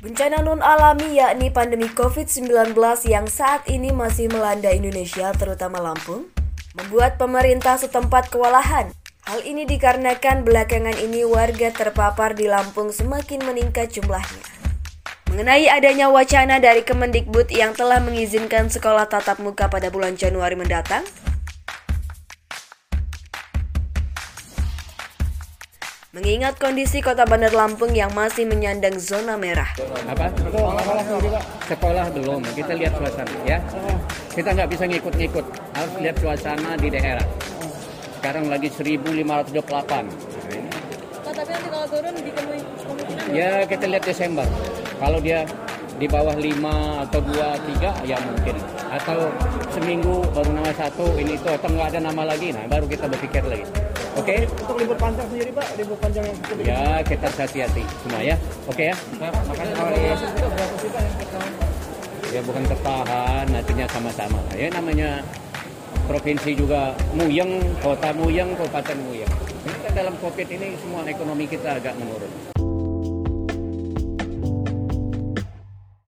Bencana non-alami yakni pandemi COVID-19 yang saat ini masih melanda Indonesia terutama Lampung, membuat pemerintah setempat kewalahan. Hal ini dikarenakan belakangan ini warga terpapar di Lampung semakin meningkat jumlahnya. Mengenai adanya wacana dari Kemendikbud yang telah mengizinkan sekolah tatap muka pada bulan Januari mendatang, Mengingat kondisi kota Bandar Lampung yang masih menyandang zona merah. Apa? Sekolah belum. Kita lihat suasana ya. Kita nggak bisa ngikut-ngikut. Harus lihat suasana di daerah. Sekarang lagi 1528. Pak, tapi nanti kalau turun di kemungkinan Ya kita lihat Desember. Kalau dia di bawah 5 atau 2, 3 ya mungkin. Atau seminggu baru nama satu ini itu atau nggak ada nama lagi. Nah baru kita berpikir lagi. Oke? Untuk libur panjang sendiri Pak, libur panjang yang cukup Ya kita hati-hati semua ya. Oke ya. Makasih berapa sih Pak yang kita ya bukan tertahan nantinya sama-sama ya namanya provinsi juga muyeng kota muyeng kabupaten muyeng ini kan dalam covid ini semua ekonomi kita agak menurun